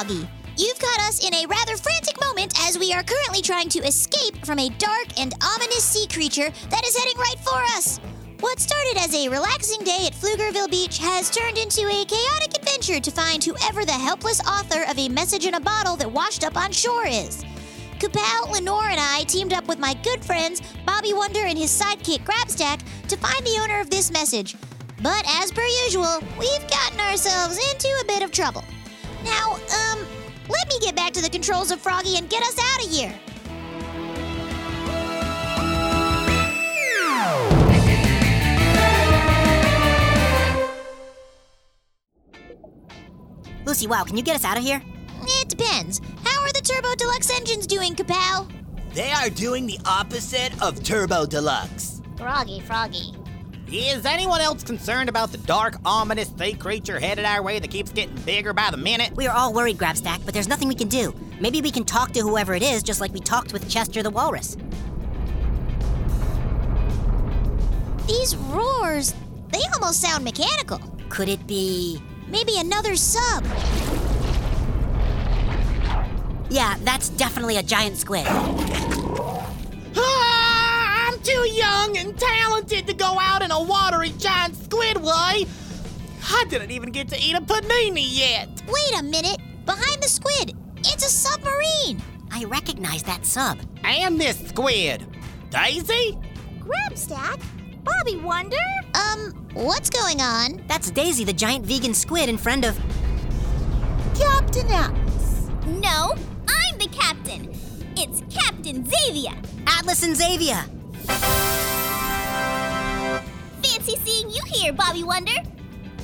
Froggy. You've caught us in a rather frantic moment as we are currently trying to escape from a dark and ominous sea creature that is heading right for us. What started as a relaxing day at Pflugerville Beach has turned into a chaotic adventure to find whoever the helpless author of a message in a bottle that washed up on shore is. Kapow, Lenore, and I teamed up with my good friends Bobby Wonder and his sidekick Grabstack to find the owner of this message. But as per usual, we've gotten ourselves into a bit of trouble. Now, um, let me get back to the controls of Froggy and get us out of here. Lucy, wow, can you get us out of here? It depends. How are the Turbo Deluxe engines doing, Kapow? They are doing the opposite of Turbo Deluxe. Froggy, Froggy. Is anyone else concerned about the dark, ominous sea creature headed our way that keeps getting bigger by the minute? We are all worried, Grabstack, but there's nothing we can do. Maybe we can talk to whoever it is, just like we talked with Chester the Walrus. These roars, they almost sound mechanical. Could it be. Maybe another sub. Yeah, that's definitely a giant squid. Ah, I'm too young and talented to go out in a watery giant squid way. I didn't even get to eat a panini yet. Wait a minute. Behind the squid, it's a submarine. I recognize that sub. And this squid. Daisy? Grabstack? Bobby Wonder? Um, what's going on? That's Daisy, the giant vegan squid and friend of. Captain Atlas. No, I'm the captain. It's Captain Zavia. Atlas and Zavia. Fancy seeing you here, Bobby Wonder.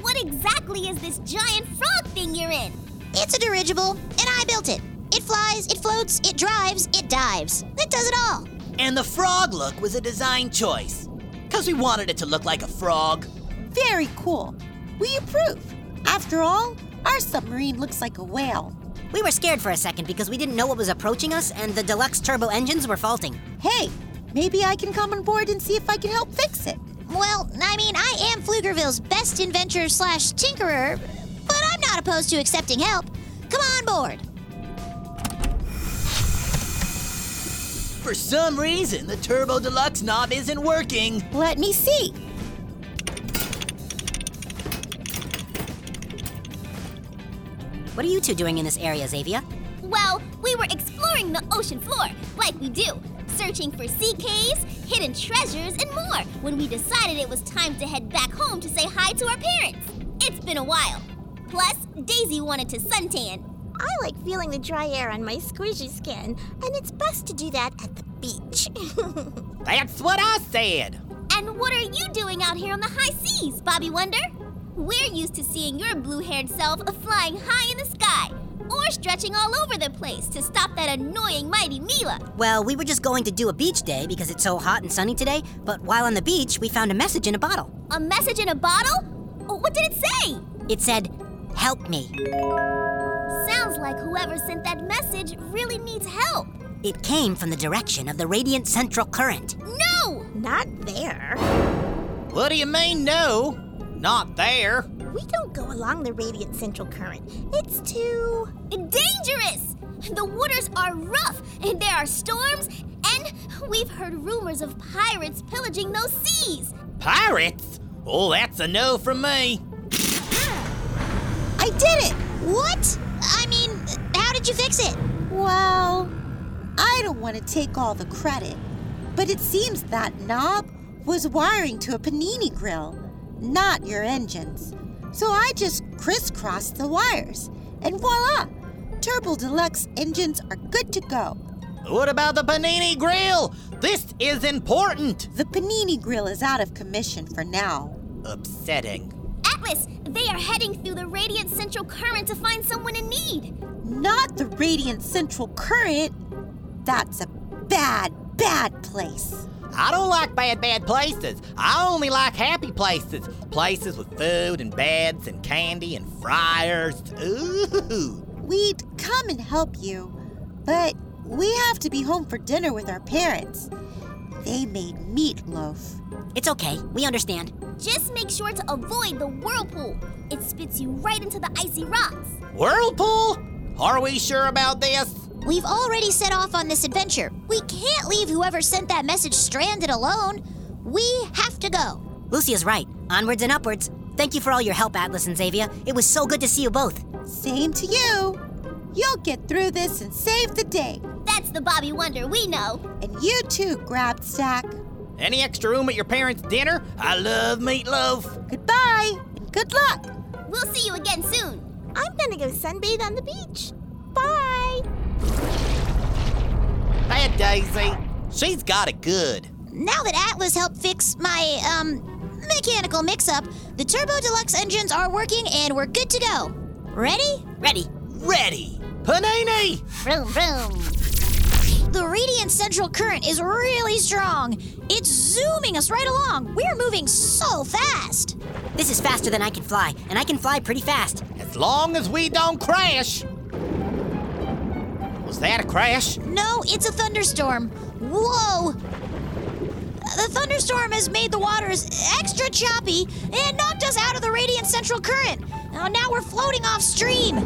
What exactly is this giant frog thing you're in? It's a dirigible, and I built it. It flies, it floats, it drives, it dives. It does it all. And the frog look was a design choice. Because we wanted it to look like a frog. Very cool. We approve. After all, our submarine looks like a whale. We were scared for a second because we didn't know what was approaching us and the deluxe turbo engines were faulting. Hey, maybe I can come on board and see if I can help fix it. Well, I mean, I am Pflugerville's best inventor slash tinkerer, but I'm not opposed to accepting help. Come on board. For some reason, the Turbo Deluxe knob isn't working. Let me see. What are you two doing in this area, Zavia? Well, we were exploring the ocean floor, like we do, searching for sea caves, hidden treasures, and more when we decided it was time to head back home to say hi to our parents. It's been a while. Plus, Daisy wanted to suntan. I like feeling the dry air on my squishy skin, and it's best to do that at the beach. That's what I said. And what are you doing out here on the high seas, Bobby Wonder? We're used to seeing your blue haired self flying high in the sky or stretching all over the place to stop that annoying mighty Mila. Well, we were just going to do a beach day because it's so hot and sunny today, but while on the beach, we found a message in a bottle. A message in a bottle? Oh, what did it say? It said, Help me. Sounds like whoever sent that message really needs help. It came from the direction of the radiant central current. No! Not there. What do you mean, no? Not there. We don't go along the radiant central current. It's too. Dangerous! The waters are rough, and there are storms, and we've heard rumors of pirates pillaging those seas. Pirates? Oh, that's a no from me. Uh-uh. I did it! What? I mean, how did you fix it? Well, I don't want to take all the credit, but it seems that knob was wiring to a panini grill, not your engines. So I just crisscrossed the wires, and voila! Turbo Deluxe engines are good to go. What about the panini grill? This is important. The panini grill is out of commission for now. Upsetting. Atlas, they are heading through the radiant central current to find someone in need. Not the Radiant Central Current. That's a bad, bad place. I don't like bad, bad places. I only like happy places. Places with food and beds and candy and fryers. Ooh. We'd come and help you, but we have to be home for dinner with our parents. They made meatloaf. It's okay, we understand. Just make sure to avoid the whirlpool. It spits you right into the icy rocks. Whirlpool? Are we sure about this? We've already set off on this adventure. We can't leave whoever sent that message stranded alone. We have to go. Lucy is right. Onwards and upwards. Thank you for all your help, Atlas and Zavia. It was so good to see you both. Same to you. You'll get through this and save the day. That's the Bobby Wonder we know. And you too, Grabstack. Any extra room at your parents' dinner? I love meatloaf. Goodbye and good luck. We'll see you again soon. I'm gonna go sunbathe on the beach. Bye. Bad Daisy. She's got it good. Now that Atlas helped fix my, um, mechanical mix up, the Turbo Deluxe engines are working and we're good to go. Ready? Ready. Ready. Panini! Vroom, vroom. The Radiant Central Current is really strong. It's zooming us right along. We're moving so fast. This is faster than I can fly, and I can fly pretty fast. As long as we don't crash. Was that a crash? No, it's a thunderstorm. Whoa! The thunderstorm has made the waters extra choppy and knocked us out of the Radiant Central Current. Now, now we're floating off stream.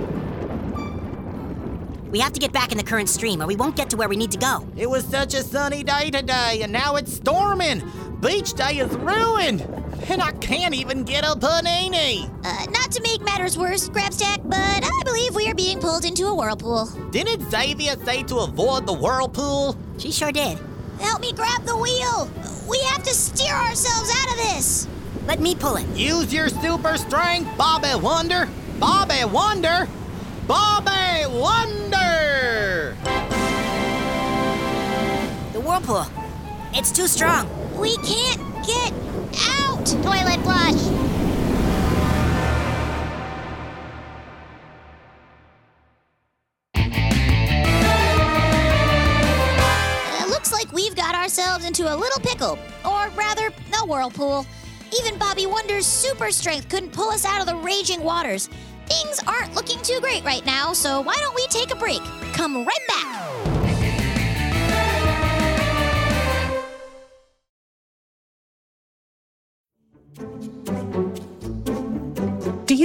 We have to get back in the current stream, or we won't get to where we need to go. It was such a sunny day today, and now it's storming. Beach day is ruined, and I can't even get a panini. Uh, not to make matters worse, Grabstack, but I believe we are being pulled into a whirlpool. Didn't Zavia say to avoid the whirlpool? She sure did. Help me grab the wheel. We have to steer ourselves out of this. Let me pull it. Use your super strength, Bobby Wonder. Bobby Wonder. Bobby Wonder! The whirlpool. It's too strong. We can't get out. Toilet flush. Looks like we've got ourselves into a little pickle, or rather, a whirlpool. Even Bobby Wonder's super strength couldn't pull us out of the raging waters. Things aren't looking too great right now, so why don't we take a break? Come right back.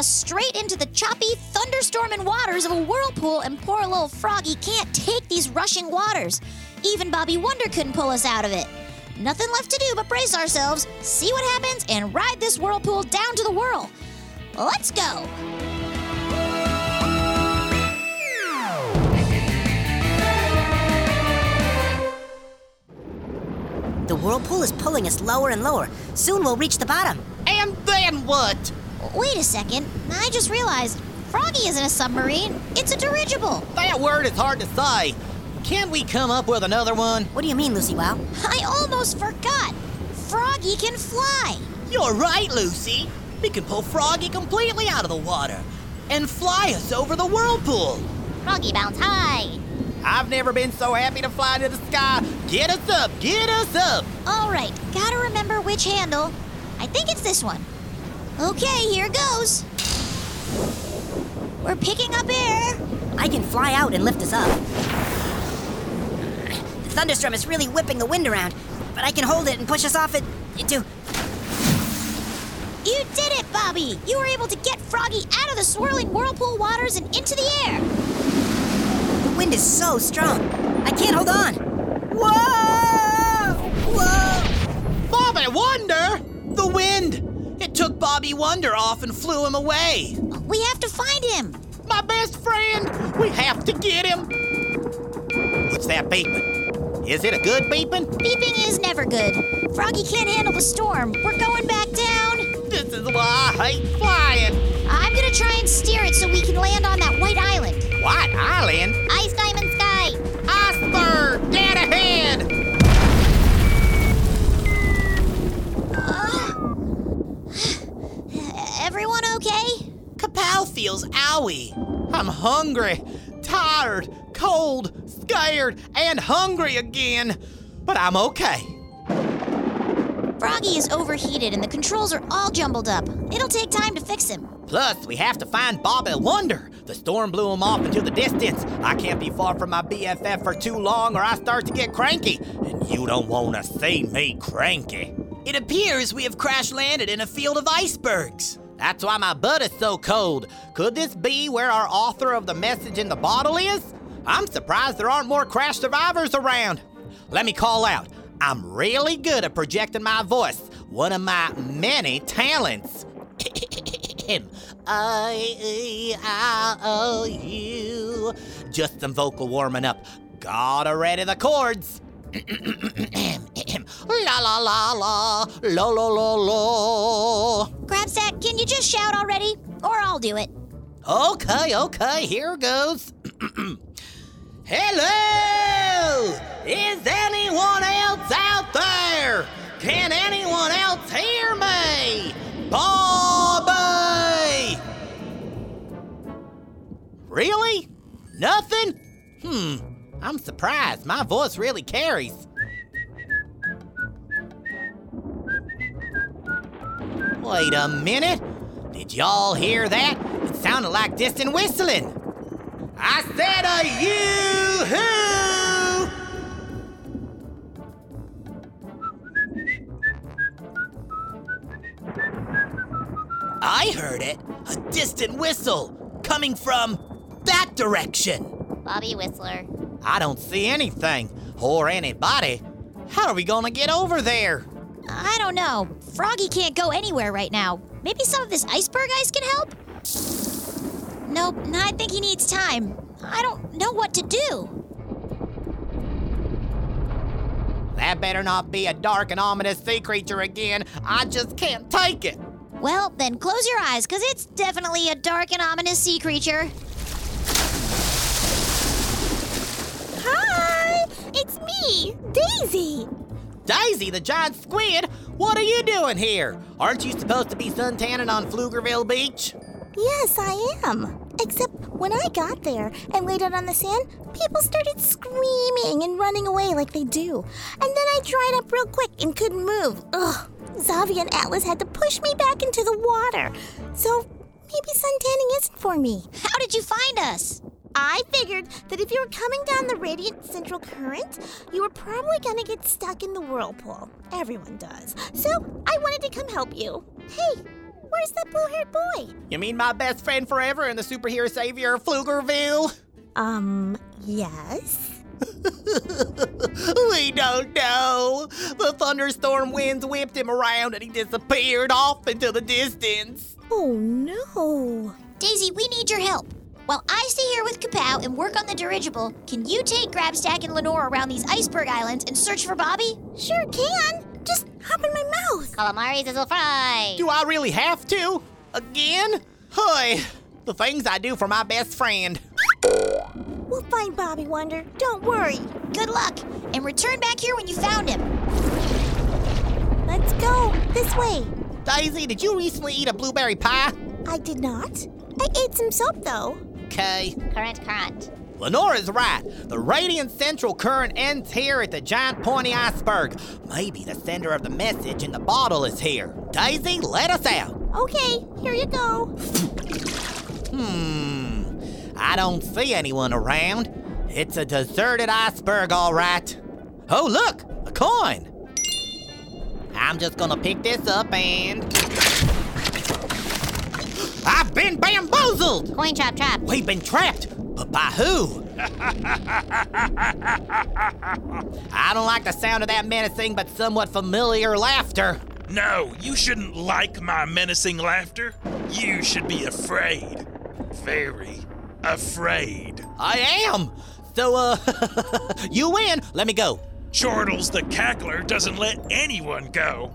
Us us straight into the choppy, thunderstorming waters of a whirlpool, and poor little Froggy can't take these rushing waters. Even Bobby Wonder couldn't pull us out of it. Nothing left to do but brace ourselves, see what happens, and ride this whirlpool down to the whirl. Let's go! The whirlpool is pulling us lower and lower. Soon we'll reach the bottom. And then what? Wait a second, I just realized Froggy isn't a submarine, it's a dirigible. That word is hard to say. Can't we come up with another one? What do you mean, Lucy Wow? I almost forgot. Froggy can fly. You're right, Lucy. We can pull Froggy completely out of the water and fly us over the whirlpool. Froggy bounce high. I've never been so happy to fly to the sky. Get us up, get us up. All right, gotta remember which handle. I think it's this one. Okay, here goes. We're picking up air. I can fly out and lift us up. The thunderstorm is really whipping the wind around, but I can hold it and push us off it into. You did it, Bobby! You were able to get Froggy out of the swirling whirlpool waters and into the air. The wind is so strong. I can't hold on. Bobby Wonder off and flew him away. We have to find him. My best friend! We have to get him! What's that beeping? Is it a good beeping? Beeping is never good. Froggy can't handle the storm. We're going back down. This is why I hate flying. I'm gonna try and steer it so we can land on that white island. White Island? Feels. I'm hungry, tired, cold, scared, and hungry again. But I'm okay. Froggy is overheated and the controls are all jumbled up. It'll take time to fix him. Plus, we have to find Bobby Wonder. The storm blew him off into the distance. I can't be far from my BFF for too long or I start to get cranky. And you don't want to see me cranky. It appears we have crash landed in a field of icebergs. That's why my butt is so cold. Could this be where our author of the message in the bottle is? I'm surprised there aren't more crash survivors around. Let me call out. I'm really good at projecting my voice, one of my many talents. I, oh, you. Just some vocal warming up. Gotta ready the chords. La la la la, la la la la. Grabstack, can you just shout already? Or I'll do it. Okay, okay, here goes. Hello! Is anyone else out there? Can anyone else hear me? Bobby! Really? Nothing? Hmm, I'm surprised. My voice really carries. Wait a minute. Did y'all hear that? It sounded like distant whistling. I said a yoo-hoo! I heard it. A distant whistle coming from that direction. Bobby Whistler. I don't see anything or anybody. How are we gonna get over there? I don't know. Froggy can't go anywhere right now. Maybe some of this iceberg ice can help? Nope, I think he needs time. I don't know what to do. That better not be a dark and ominous sea creature again. I just can't take it. Well, then close your eyes, because it's definitely a dark and ominous sea creature. Hi! It's me, Daisy! Daisy, the giant squid, what are you doing here? Aren't you supposed to be suntanning on Pflugerville Beach? Yes, I am. Except when I got there and laid out on the sand, people started screaming and running away like they do. And then I dried up real quick and couldn't move. Ugh. Zavia and Atlas had to push me back into the water. So maybe suntanning isn't for me. How did you find us? I figured that if you were coming down the radiant central current, you were probably gonna get stuck in the whirlpool. Everyone does. So I wanted to come help you. Hey, Where's that blue haired boy? You mean my best friend forever and the superhero savior of Pflugerville? Um, yes. we don't know. The thunderstorm winds whipped him around and he disappeared off into the distance. Oh no. Daisy, we need your help. While I stay here with Kapow and work on the dirigible, can you take Grabstack and Lenore around these iceberg islands and search for Bobby? Sure can. Just hop in my mouth. Calamari sizzle fry. Do I really have to? Again? Hoy, the things I do for my best friend. We'll find Bobby Wonder. Don't worry. Good luck, and return back here when you found him. Let's go. This way. Daisy, did you recently eat a blueberry pie? I did not. I ate some soap though. Okay. Current, current. Lenora's right. The radiant central current ends here at the giant pointy iceberg. Maybe the sender of the message in the bottle is here. Daisy, let us out. Okay, here you go. Hmm. I don't see anyone around. It's a deserted iceberg, all right. Oh, look, a coin. I'm just gonna pick this up and. I've been bamboozled! Coin trap, trap. We've been trapped, but by who? I don't like the sound of that menacing but somewhat familiar laughter. No, you shouldn't like my menacing laughter. You should be afraid. Very afraid. I am! So, uh, you win. Let me go. Chortles the Cackler doesn't let anyone go.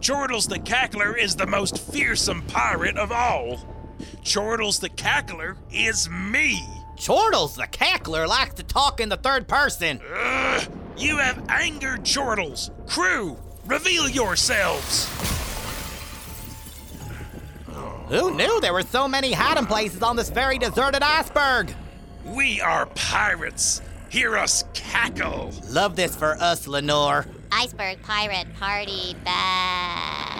Chortles the Cackler is the most fearsome pirate of all. Chortles the Cackler is me. Chortles the Cackler likes to talk in the third person. Ugh, you have angered Chortles. Crew, reveal yourselves. Who knew there were so many hiding places on this very deserted iceberg? We are pirates. Hear us cackle. Love this for us, Lenore. Iceberg pirate party bad.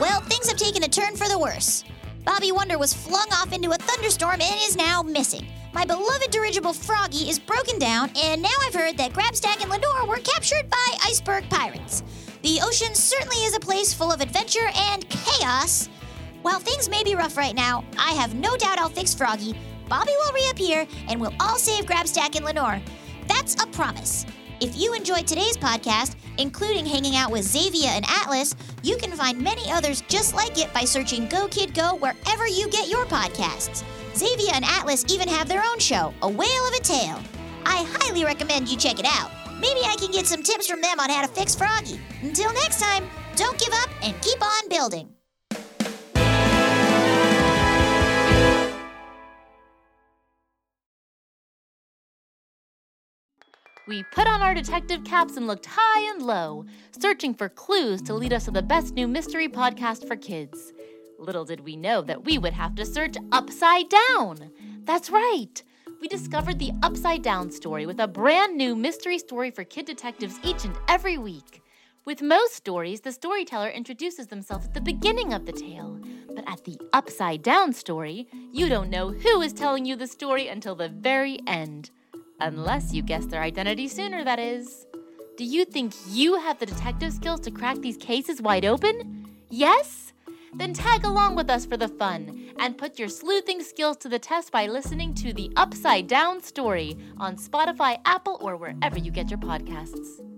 well, things have taken a turn for the worse. Bobby Wonder was flung off into a thunderstorm and is now missing. My beloved dirigible Froggy is broken down, and now I've heard that Grabstack and Lenore were captured by iceberg pirates. The ocean certainly is a place full of adventure and chaos. While things may be rough right now, I have no doubt I'll fix Froggy. Bobby will reappear, and we'll all save Grabstack and Lenore. That's a promise. If you enjoyed today's podcast, including hanging out with Zavia and Atlas, you can find many others just like it by searching Go Kid Go wherever you get your podcasts. Zavia and Atlas even have their own show, A Whale of a Tale. I highly recommend you check it out. Maybe I can get some tips from them on how to fix Froggy. Until next time, don't give up and keep on building. We put on our detective caps and looked high and low, searching for clues to lead us to the best new mystery podcast for kids. Little did we know that we would have to search upside down. That's right. We discovered the Upside Down story with a brand new mystery story for kid detectives each and every week. With most stories, the storyteller introduces themselves at the beginning of the tale. But at the Upside Down story, you don't know who is telling you the story until the very end. Unless you guess their identity sooner, that is. Do you think you have the detective skills to crack these cases wide open? Yes? Then tag along with us for the fun and put your sleuthing skills to the test by listening to the Upside Down Story on Spotify, Apple, or wherever you get your podcasts.